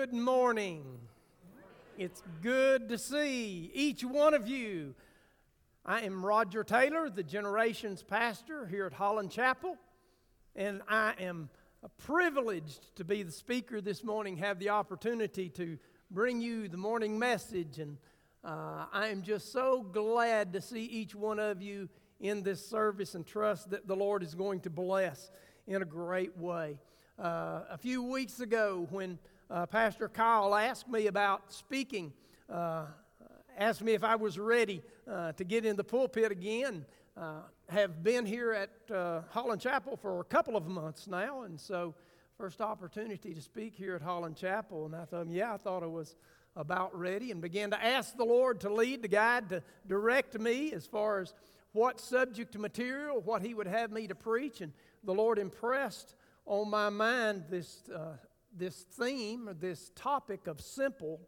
Good morning. It's good to see each one of you. I am Roger Taylor, the Generations Pastor here at Holland Chapel, and I am privileged to be the speaker this morning, have the opportunity to bring you the morning message, and uh, I am just so glad to see each one of you in this service and trust that the Lord is going to bless in a great way. Uh, a few weeks ago, when uh, Pastor Kyle asked me about speaking, uh, asked me if I was ready uh, to get in the pulpit again. Uh, have been here at uh, Holland Chapel for a couple of months now, and so first opportunity to speak here at Holland Chapel, and I thought, yeah, I thought I was about ready, and began to ask the Lord to lead, to guide, to direct me as far as what subject material, what He would have me to preach, and the Lord impressed on my mind this uh, this theme, or this topic of simple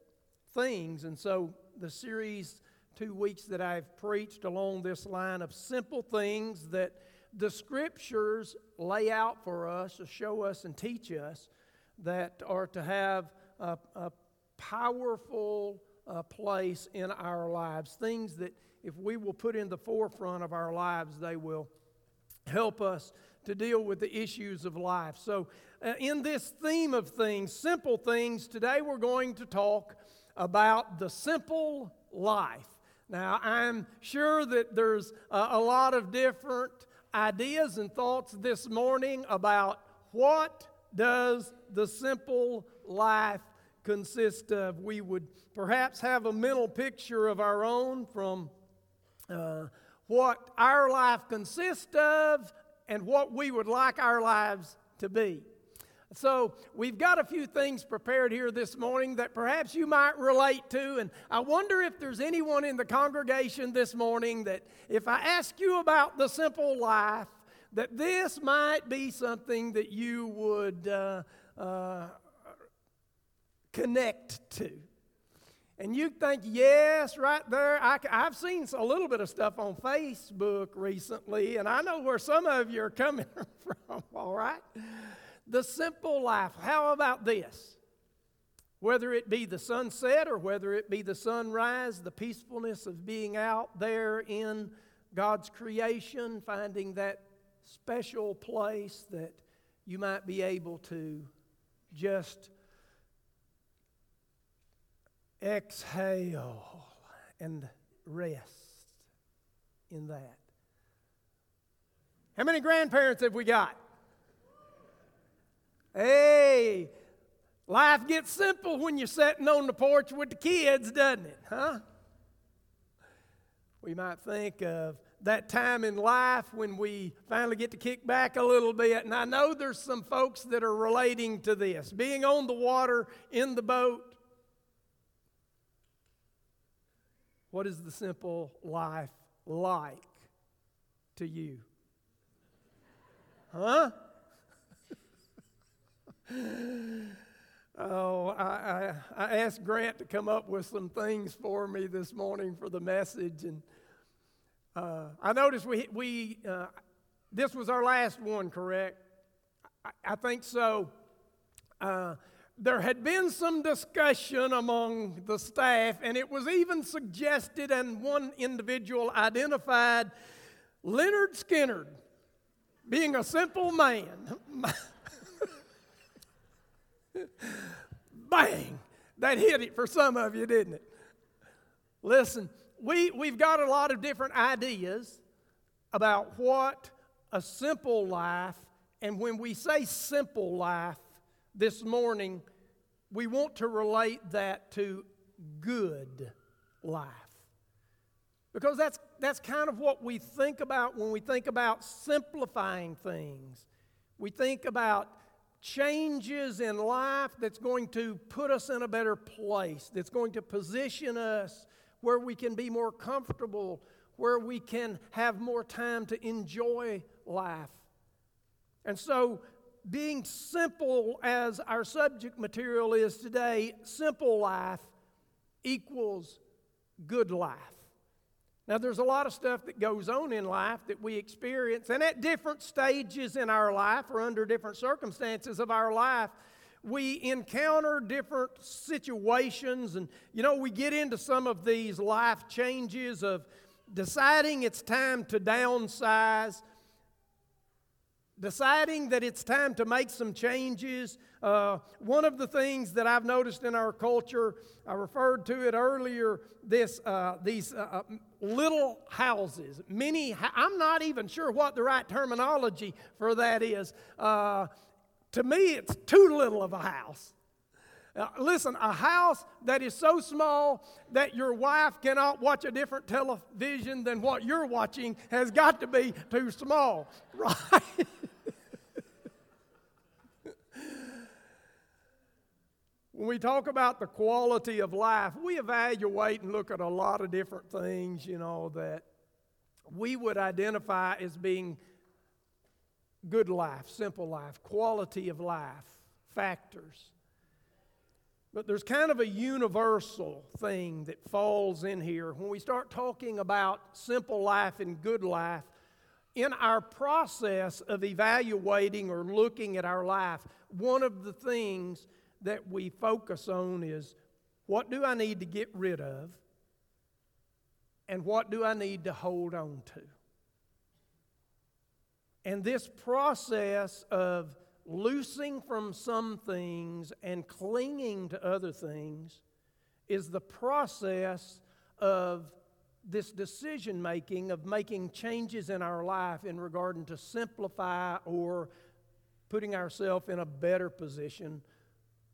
things. And so the series, two weeks that I've preached along this line of simple things that the scriptures lay out for us to show us and teach us that are to have a, a powerful uh, place in our lives. Things that if we will put in the forefront of our lives, they will help us to deal with the issues of life. So, uh, in this theme of things, simple things, today we're going to talk about the simple life. Now, I'm sure that there's a, a lot of different ideas and thoughts this morning about what does the simple life consist of. We would perhaps have a mental picture of our own from uh, what our life consists of and what we would like our lives to be. So, we've got a few things prepared here this morning that perhaps you might relate to. And I wonder if there's anyone in the congregation this morning that, if I ask you about the simple life, that this might be something that you would uh, uh, connect to. And you think, yes, right there. I, have seen a little bit of stuff on Facebook recently, and I know where some of you are coming from, all right? The simple life. How about this? Whether it be the sunset or whether it be the sunrise, the peacefulness of being out there in God's creation, finding that special place that you might be able to just exhale and rest in that. How many grandparents have we got? Hey, life gets simple when you're sitting on the porch with the kids, doesn't it? Huh? We might think of that time in life when we finally get to kick back a little bit. And I know there's some folks that are relating to this. Being on the water in the boat, What is the simple life like to you? Huh? oh, I, I, I, asked Grant to come up with some things for me this morning for the message, and uh, I noticed we, we uh, this was our last one, correct? I, I think so. Uh, there had been some discussion among the staff, and it was even suggested, and one individual identified Lynyrd Skynyrd being a simple man. Bang! That hit it for some of you, didn't it? Listen, we, we've got a lot of different ideas about what a simple life, and when we say simple life, this morning, we want to relate that to good life. Because that's, that's kind of what we think about when we think about simplifying things. We think about changes in life that's going to put us in a better place, that's going to position us where we can be more comfortable, where we can have more time to enjoy life. And so being simple as our subject material is today, simple life equals good life. Now, there's a lot of stuff that goes on in life that we experience, and at different stages in our life or under different circumstances of our life, we encounter different situations, and you know, we get into some of these life changes of deciding it's time to downsize, deciding that it's time to make some changes. Uh, one of the things that I've noticed in our culture, I referred to it earlier, this, uh, these uh, uh little houses, many, I'm not even sure what the right terminology for that is. Uh, to me, it's too little of a house. Uh, listen, a house that is so small that your wife cannot watch a different television than what you're watching has got to be too small, right? When we talk about the quality of life, we evaluate and look at a lot of different things, you know, that we would identify as being good life, simple life, quality of life, factors. But there's kind of a universal thing that falls in here. When we start talking about simple life and good life, in our process of evaluating or looking at our life, one of the things that we focus on is what do I need to get rid of? And what do I need to hold on to? And this process of loosing from some things and clinging to other things is the process of this decision making, of making changes in our life in regard to simplify or putting ourselves in a better position,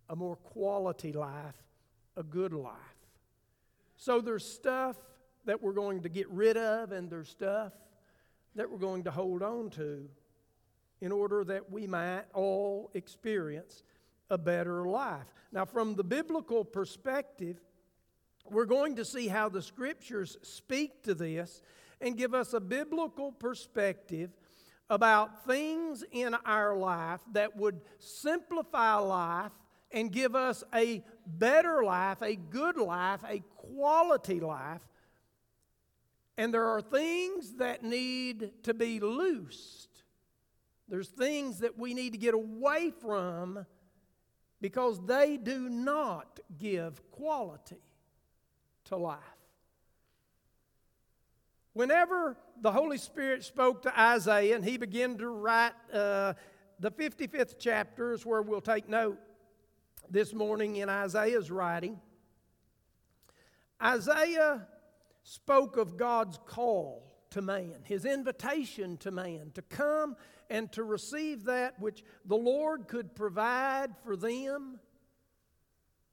a more quality life, a good life. So there's stuff that we're going to get rid of, and there's stuff that we're going to hold on to in order that we might all experience a better life. Now, from the biblical perspective, we're going to see how the scriptures speak to this and give us a biblical perspective about things in our life that would simplify life and give us a better life, a good life, a quality life. And there are things that need to be loosed. there's things that we need to get away from because they do not give quality to life. Whenever the Holy Spirit spoke to Isaiah and he began to write uh, the 55th chapter, is where we'll take note this morning in Isaiah's writing. Isaiah spoke of God's call to man, his invitation to man to come and to receive that which the Lord could provide for them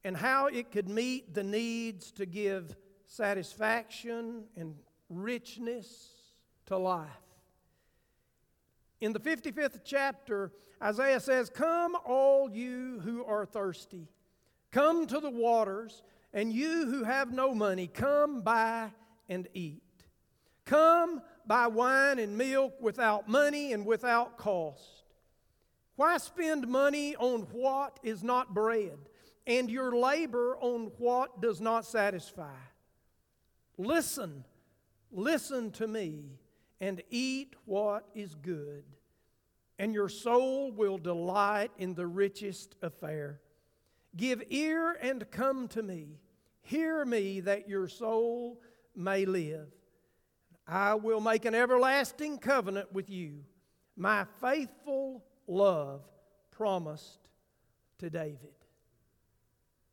and how it could meet the needs to give satisfaction and richness to life. In the 55th chapter, Isaiah says, Come, all you who are thirsty, come to the waters, and you who have no money, come buy and eat. Come, buy wine and milk without money and without cost. Why spend money on what is not bread, and your labor on what does not satisfy? Listen, listen to me, and eat what is good, and your soul will delight in the richest affair. Give ear and come to me. Hear me that your soul may live. I will make an everlasting covenant with you, my faithful love promised to David.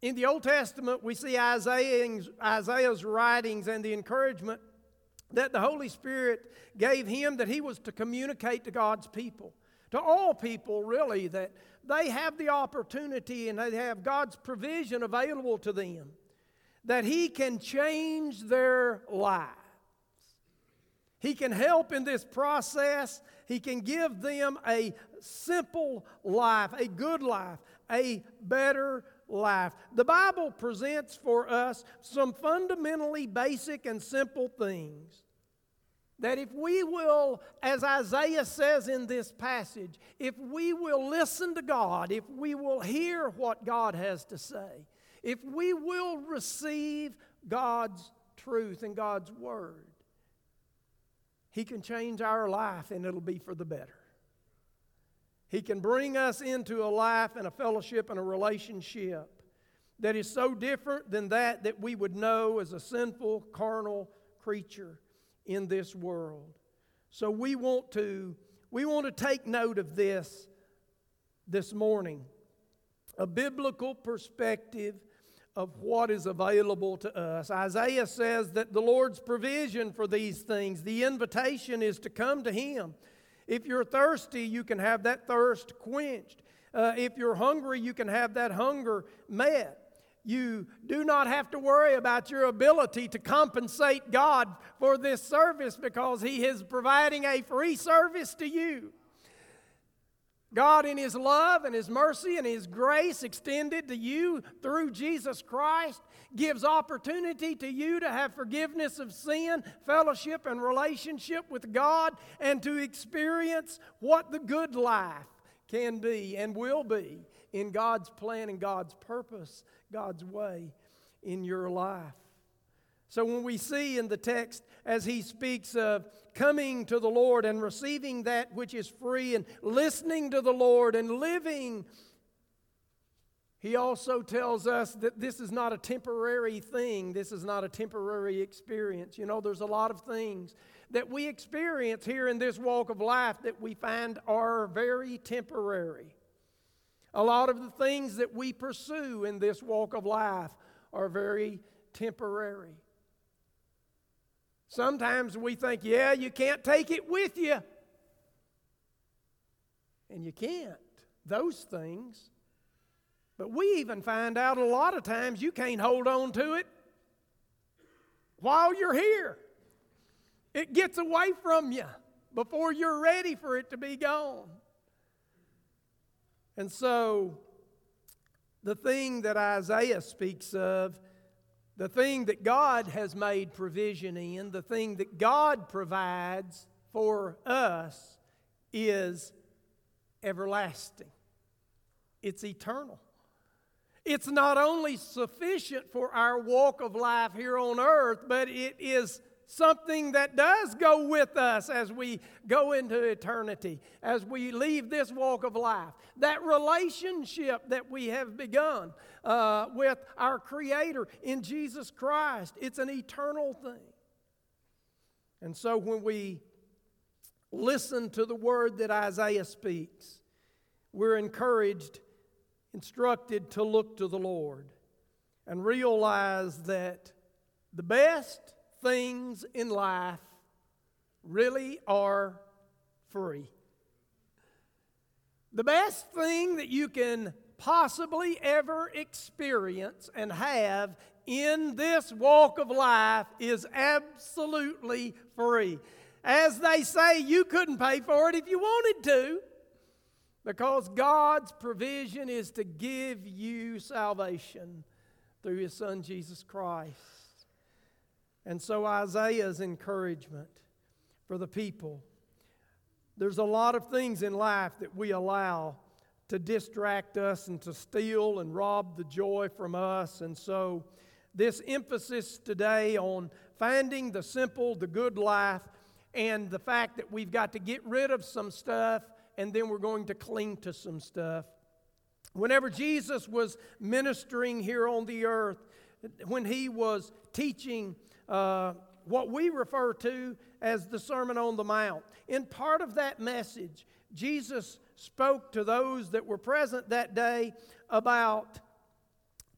In the Old Testament, we see Isaiah's, Isaiah's writings and the encouragement that the Holy Spirit gave him that he was to communicate to God's people, to all people, really, that they have the opportunity and they have God's provision available to them, that He can change their lives. He can help in this process. He can give them a simple life, a good life, a better life. The Bible presents for us some fundamentally basic and simple things that if we will, as Isaiah says in this passage, if we will listen to God, if we will hear what God has to say, if we will receive God's truth and God's word, he can change our life and it'll be for the better. He can bring us into a life and a fellowship and a relationship that is so different than that that we would know as a sinful, carnal creature in this world. So we want to we want to take note of this this morning. A biblical perspective of what is available to us. Isaiah says that the Lord's provision for these things, the invitation is to come to Him. If you're thirsty, you can have that thirst quenched. Uh, if you're hungry, you can have that hunger met. You do not have to worry about your ability to compensate God for this service because He is providing a free service to you. God, in His love and His mercy and His grace extended to you through Jesus Christ, gives opportunity to you to have forgiveness of sin, fellowship, and relationship with God, and to experience what the good life can be and will be in God's plan and God's purpose, God's way in your life. So when we see in the text, as he speaks of coming to the Lord and receiving that which is free and listening to the Lord and living, he also tells us that this is not a temporary thing. This is not a temporary experience. You know, there's a lot of things that we experience here in this walk of life that we find are very temporary. A lot of the things that we pursue in this walk of life are very temporary. Sometimes we think, yeah, you can't take it with you. And you can't, those things. But we even find out a lot of times you can't hold on to it while you're here. It gets away from you before you're ready for it to be gone. And so, the thing that Isaiah speaks of, the thing that God has made provision in, the thing that God provides for us is everlasting. It's eternal. It's not only sufficient for our walk of life here on earth, but it is something that does go with us as we go into eternity, as we leave this walk of life. That relationship that we have begun uh, with our Creator in Jesus Christ, it's an eternal thing. And so when we listen to the word that Isaiah speaks, we're encouraged, instructed to look to the Lord and realize that the best things in life really are free. The best thing that you can possibly ever experience and have in this walk of life is absolutely free. As they say, you couldn't pay for it if you wanted to, because God's provision is to give you salvation through His Son Jesus Christ. And so Isaiah's encouragement for the people. There's a lot of things in life that we allow to distract us and to steal and rob the joy from us. And so, this emphasis today on finding the simple, the good life, and the fact that we've got to get rid of some stuff and then we're going to cling to some stuff. Whenever Jesus was ministering here on the earth, when he was teaching uh, what we refer to as the Sermon on the Mount. In part of that message, Jesus spoke to those that were present that day about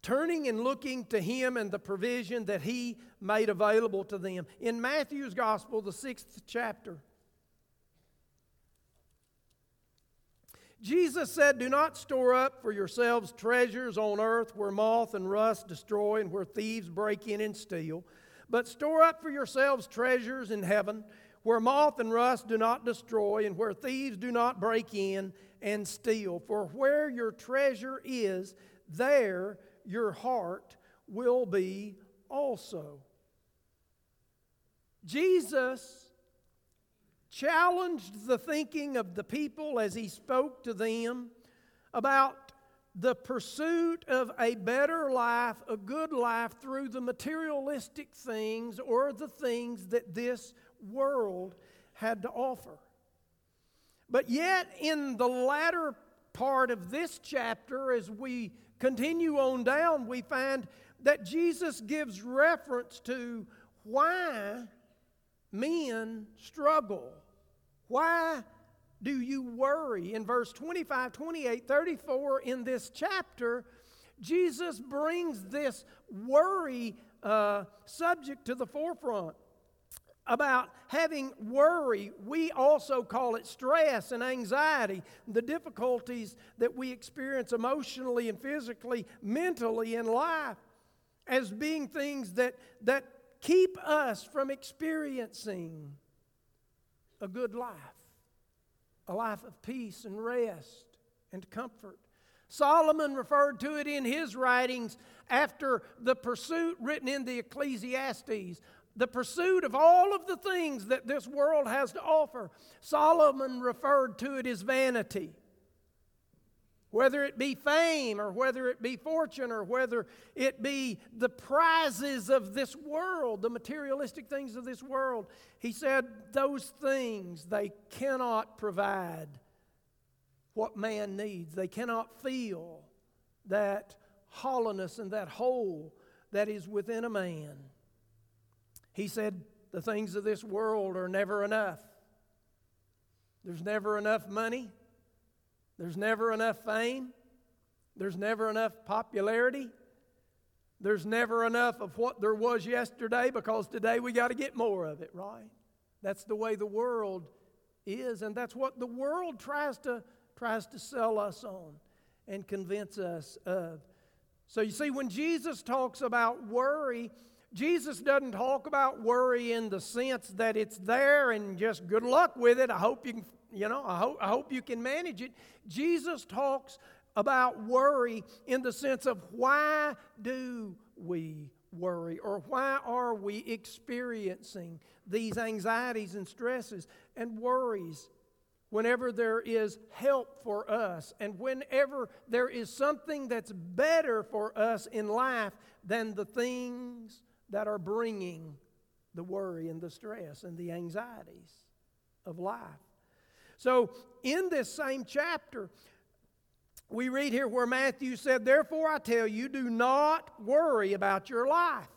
turning and looking to Him and the provision that He made available to them. In Matthew's Gospel, the sixth chapter, Jesus said, Do not store up for yourselves treasures on earth where moth and rust destroy and where thieves break in and steal but store up for yourselves treasures in heaven, where moth and rust do not destroy, and where thieves do not break in and steal. For where your treasure is, there your heart will be also. Jesus challenged the thinking of the people as he spoke to them about the pursuit of a better life, a good life, through the materialistic things or the things that this world had to offer. But yet, in the latter part of this chapter, as we continue on down, we find that Jesus gives reference to why men struggle. Why do you worry? In verse 25, 28, 34 in this chapter, Jesus brings this worry uh, subject to the forefront about having worry. We also call it stress and anxiety, the difficulties that we experience emotionally and physically, mentally in life, as being things that, that keep us from experiencing a good life, a life of peace and rest and comfort. Solomon referred to it in his writings after the pursuit written in the Ecclesiastes the pursuit of all of the things that this world has to offer. Solomon referred to it as vanity. Whether it be fame or whether it be fortune or whether it be the prizes of this world, the materialistic things of this world, he said those things they cannot provide what man needs. They cannot feel that hollowness and that hole that is within a man. He said, The things of this world are never enough. There's never enough money. There's never enough fame. There's never enough popularity. There's never enough of what there was yesterday because today we got to get more of it, right? That's the way the world is, and that's what the world tries to, tries to sell us on and convince us of. So you see, when Jesus talks about worry, Jesus doesn't talk about worry in the sense that it's there and just good luck with it. I hope you can, you know, I hope, I hope you can manage it. Jesus talks about worry in the sense of why do we worry or why are we experiencing these anxieties and stresses and worries whenever there is help for us and whenever there is something that's better for us in life than the things that are bringing the worry and the stress and the anxieties of life. So, in this same chapter, we read here where Matthew said, Therefore I tell you, do not worry about your life,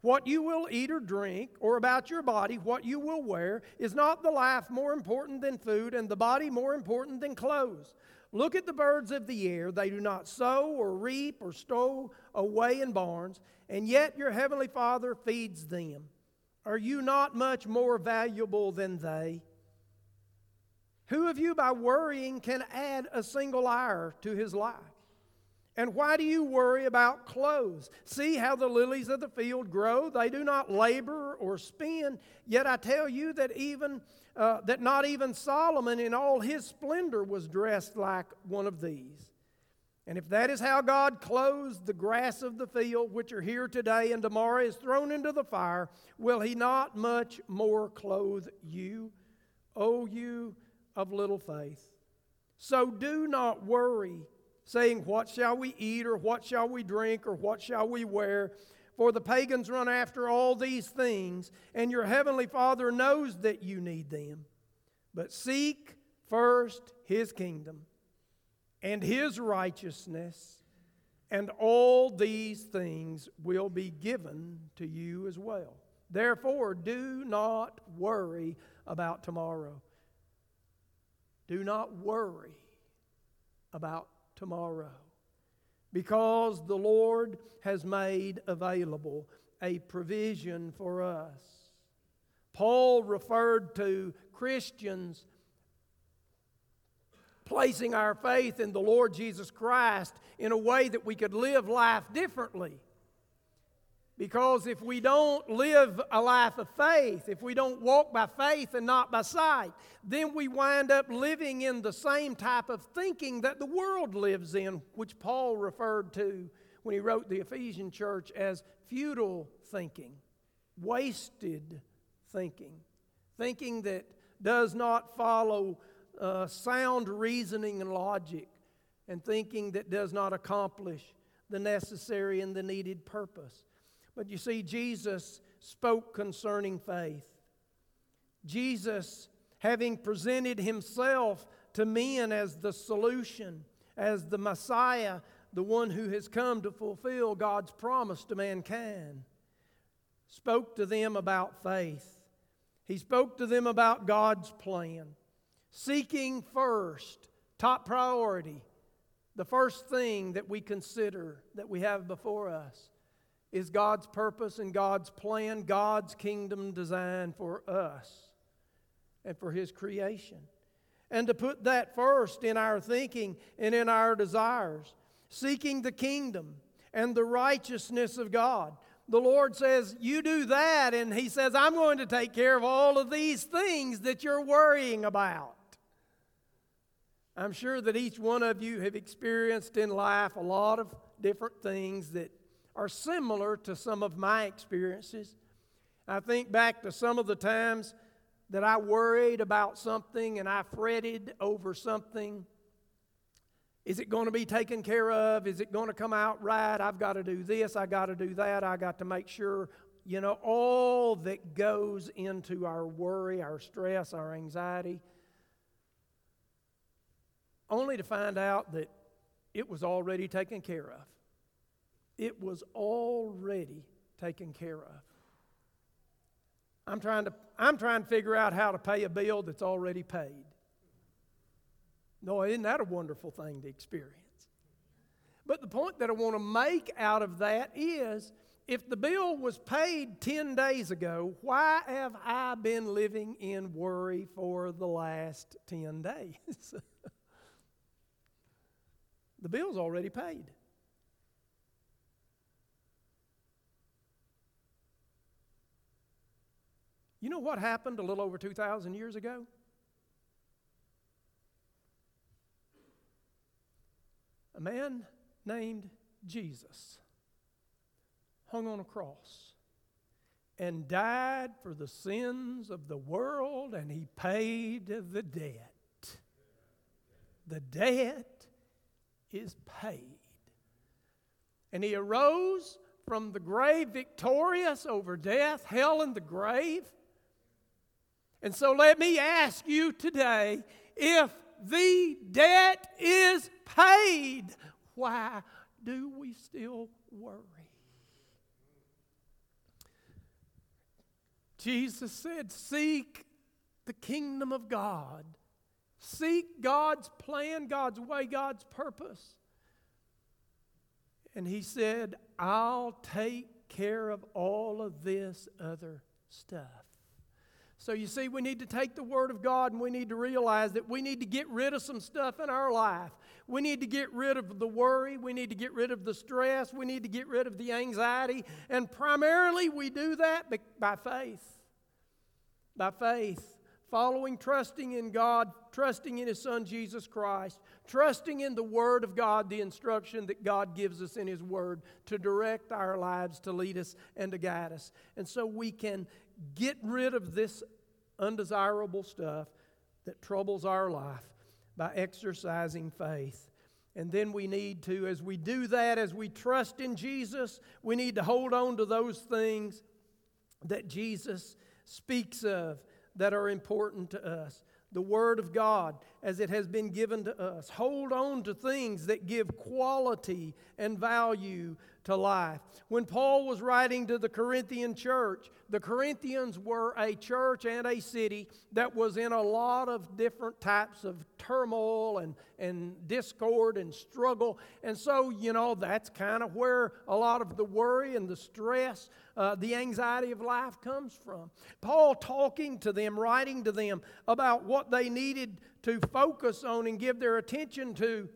what you will eat or drink, or about your body, what you will wear. Is not the life more important than food, and the body more important than clothes? Look at the birds of the air. They do not sow or reap or stow away in barns, and yet your heavenly Father feeds them. Are you not much more valuable than they? Who of you, by worrying, can add a single hour to his life? And why do you worry about clothes? See how the lilies of the field grow? They do not labor or spin. Yet I tell you that even uh, that not even Solomon in all his splendor was dressed like one of these. And if that is how God clothes the grass of the field, which are here today and tomorrow is thrown into the fire, will He not much more clothe you, O you of little faith? So do not worry, saying, What shall we eat, or what shall we drink, or what shall we wear? For the pagans run after all these things, and your heavenly Father knows that you need them. But seek first His kingdom and His righteousness, and all these things will be given to you as well. Therefore, do not worry about tomorrow. Do not worry about tomorrow because the Lord has made available a provision for us. Paul referred to Christians placing our faith in the Lord Jesus Christ in a way that we could live life differently. Because if we don't live a life of faith, if we don't walk by faith and not by sight, then we wind up living in the same type of thinking that the world lives in, which Paul referred to when he wrote the Ephesian church as futile thinking, wasted thinking, thinking that does not follow uh, sound reasoning and logic, and thinking that does not accomplish the necessary and the needed purpose. But you see, Jesus spoke concerning faith. Jesus having presented himself to men as the solution, as the Messiah, the one who has come to fulfill God's promise to mankind. Spoke to them about faith. He spoke to them about God's plan. Seeking first, top priority, the first thing that we consider that we have before us is God's purpose and God's plan, God's kingdom design for us and for His creation. And to put that first in our thinking and in our desires, seeking the kingdom and the righteousness of God. The Lord says, You do that, and He says, I'm going to take care of all of these things that you're worrying about. I'm sure that each one of you have experienced in life a lot of different things that are similar to some of my experiences. I think back to some of the times that I worried about something and I fretted over something. Is it going to be taken care of? Is it going to come out right? I've got to do this, I got to do that, I got to make sure, you know, all that goes into our worry, our stress, our anxiety, only to find out that it was already taken care of. It was already taken care of. I'm trying to, I'm trying to figure out how to pay a bill that's already paid. No, isn't that a wonderful thing to experience? But the point that I want to make out of that is if the bill was paid 10 days ago, why have I been living in worry for the last 10 days? the bill's already paid. You know what happened a little over 2,000 years ago? A man named Jesus hung on a cross and died for the sins of the world, and he paid the debt. The debt is paid. And he arose from the grave victorious over death, hell, and the grave. And so let me ask you today if the debt is paid, why do we still worry? Jesus said, Seek the kingdom of God. Seek God's plan, God's way, God's purpose. And he said, I'll take care of all of this other stuff. So you see, we need to take the Word of God and we need to realize that we need to get rid of some stuff in our life. We need to get rid of the worry. We need to get rid of the stress. We need to get rid of the anxiety. And primarily, we do that by faith. By faith. Following, trusting in God, trusting in His Son Jesus Christ, trusting in the Word of God, the instruction that God gives us in His Word to direct our lives, to lead us, and to guide us. And so we can get rid of this undesirable stuff that troubles our life by exercising faith. And then we need to, as we do that, as we trust in Jesus, we need to hold on to those things that Jesus speaks of that are important to us. The Word of God, as it has been given to us. Hold on to things that give quality and value to life. When Paul was writing to the Corinthian church, the Corinthians were a church and a city that was in a lot of different types of turmoil and, and discord and struggle. And so, you know, that's kind of where a lot of the worry and the stress, uh, the anxiety of life comes from. Paul talking to them, writing to them about what they needed to focus on and give their attention to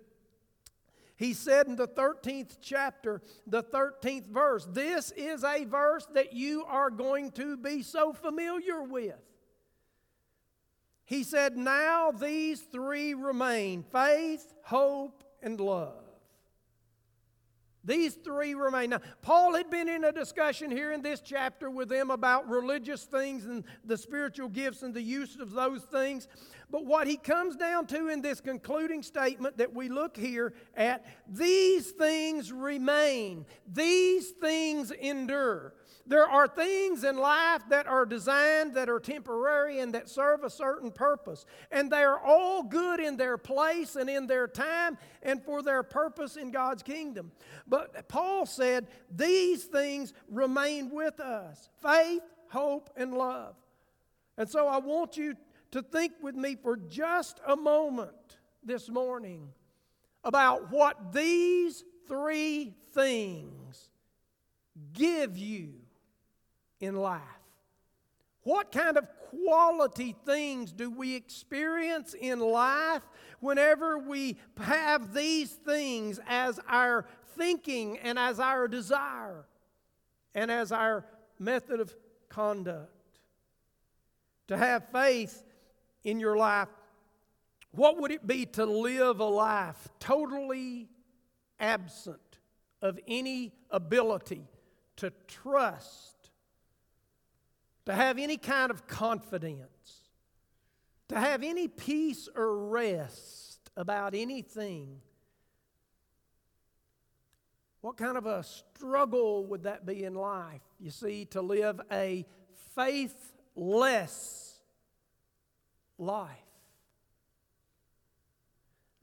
he said in the 13th chapter, the 13th verse, this is a verse that you are going to be so familiar with. He said, Now these three remain faith, hope, and love. These three remain. Now, Paul had been in a discussion here in this chapter with them about religious things and the spiritual gifts and the use of those things. But what he comes down to in this concluding statement that we look here at these things remain, these things endure. There are things in life that are designed, that are temporary, and that serve a certain purpose. And they are all good in their place and in their time and for their purpose in God's kingdom. But Paul said these things remain with us faith, hope, and love. And so I want you to think with me for just a moment this morning about what these three things give you in life. What kind of quality things do we experience in life whenever we have these things as our thinking and as our desire and as our method of conduct? To have faith in your life, what would it be to live a life totally absent of any ability to trust to have any kind of confidence, to have any peace or rest about anything. What kind of a struggle would that be in life? You see, to live a faithless life.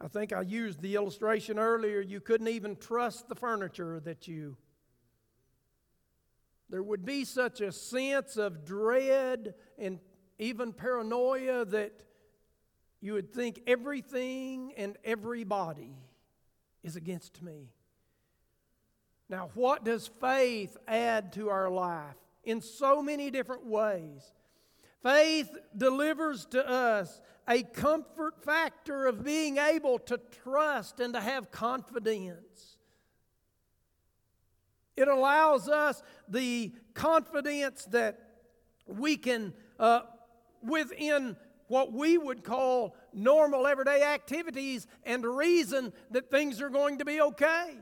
I think I used the illustration earlier. You couldn't even trust the furniture that you there would be such a sense of dread and even paranoia that you would think everything and everybody is against me. Now, what does faith add to our life? In so many different ways. Faith delivers to us a comfort factor of being able to trust and to have confidence. It allows us the confidence that we can, uh, within what we would call normal everyday activities, and reason that things are going to be okay.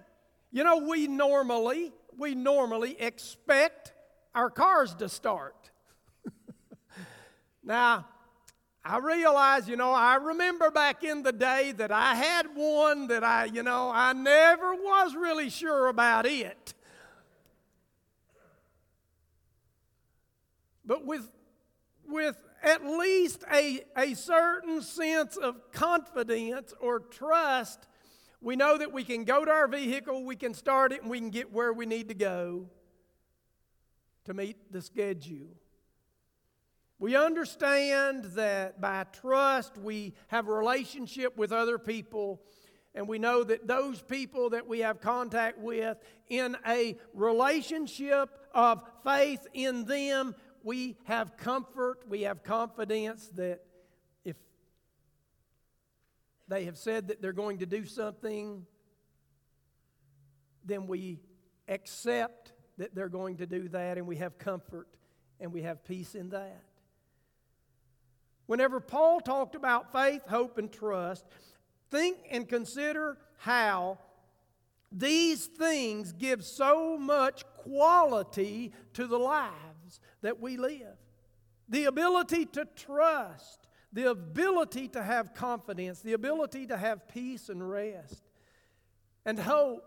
You know, we normally, we normally expect our cars to start. now, I realize, you know, I remember back in the day that I had one that I, you know, I never was really sure about it. But with, with at least a, a certain sense of confidence or trust, we know that we can go to our vehicle, we can start it, and we can get where we need to go to meet the schedule. We understand that by trust we have a relationship with other people, and we know that those people that we have contact with in a relationship of faith in them, we have comfort, we have confidence that if they have said that they're going to do something, then we accept that they're going to do that, and we have comfort and we have peace in that. Whenever Paul talked about faith, hope, and trust, think and consider how these things give so much quality to the lives that we live. The ability to trust, the ability to have confidence, the ability to have peace and rest, and hope.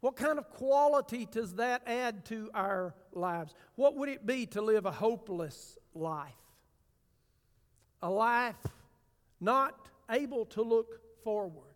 What kind of quality does that add to our lives? What would it be to live a hopeless life? A life not able to look forward.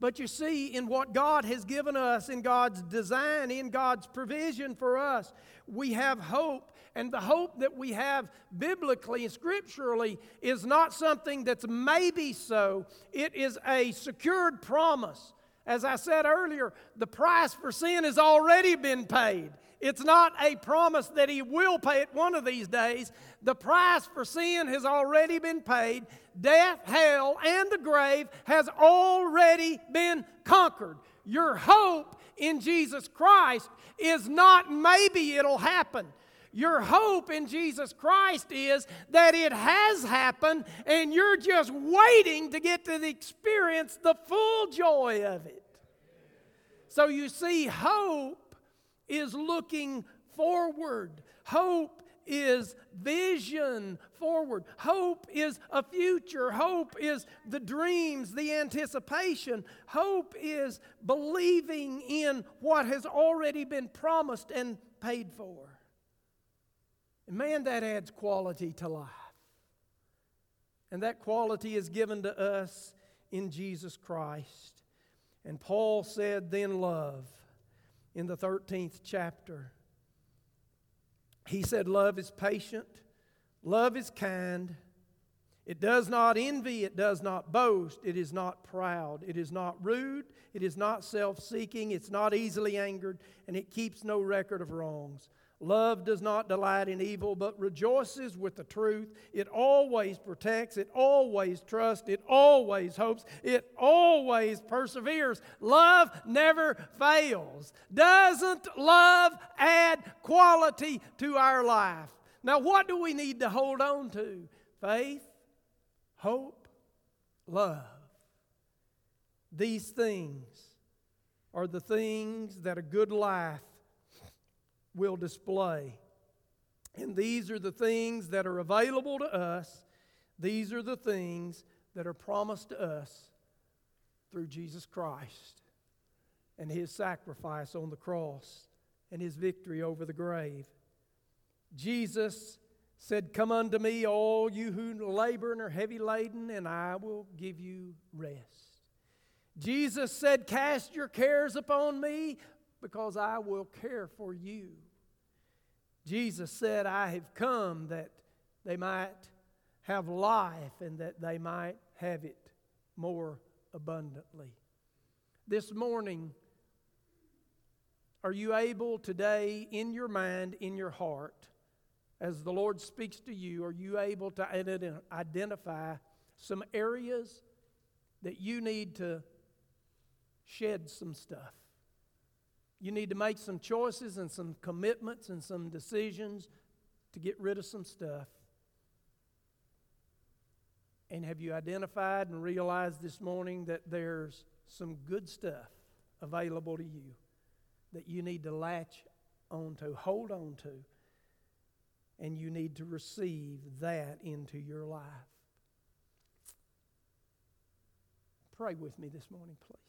But you see, in what God has given us, in God's design, in God's provision for us, we have hope. And the hope that we have biblically and scripturally is not something that's maybe so, it is a secured promise. As I said earlier, the price for sin has already been paid. It's not a promise that He will pay it one of these days. The price for sin has already been paid. Death, hell, and the grave has already been conquered. Your hope in Jesus Christ is not maybe it'll happen. Your hope in Jesus Christ is that it has happened and you're just waiting to get to the experience the full joy of it. So you see, hope is looking forward. Hope is vision forward. Hope is a future. Hope is the dreams, the anticipation. Hope is believing in what has already been promised and paid for. And man, that adds quality to life. And that quality is given to us in Jesus Christ. And Paul said, then love in the 13th chapter. He said, Love is patient, love is kind. It does not envy, it does not boast, it is not proud, it is not rude, it is not self seeking, it's not easily angered, and it keeps no record of wrongs. Love does not delight in evil, but rejoices with the truth. It always protects, it always trusts, it always hopes, it always perseveres. Love never fails. Doesn't love add quality to our life? Now, what do we need to hold on to? Faith, hope, love. These things are the things that a good life will display. And these are the things that are available to us. These are the things that are promised to us through Jesus Christ and his sacrifice on the cross and his victory over the grave. Jesus said, Come unto me, all you who labor and are heavy laden, and I will give you rest. Jesus said, Cast your cares upon me, because I will care for you. Jesus said, I have come that they might have life and that they might have it more abundantly. This morning, are you able today, in your mind, in your heart, as the Lord speaks to you, are you able to identify some areas that you need to shed some stuff? You need to make some choices and some commitments and some decisions to get rid of some stuff. And have you identified and realized this morning that there's some good stuff available to you that you need to latch onto, hold on to, and you need to receive that into your life? Pray with me this morning, please.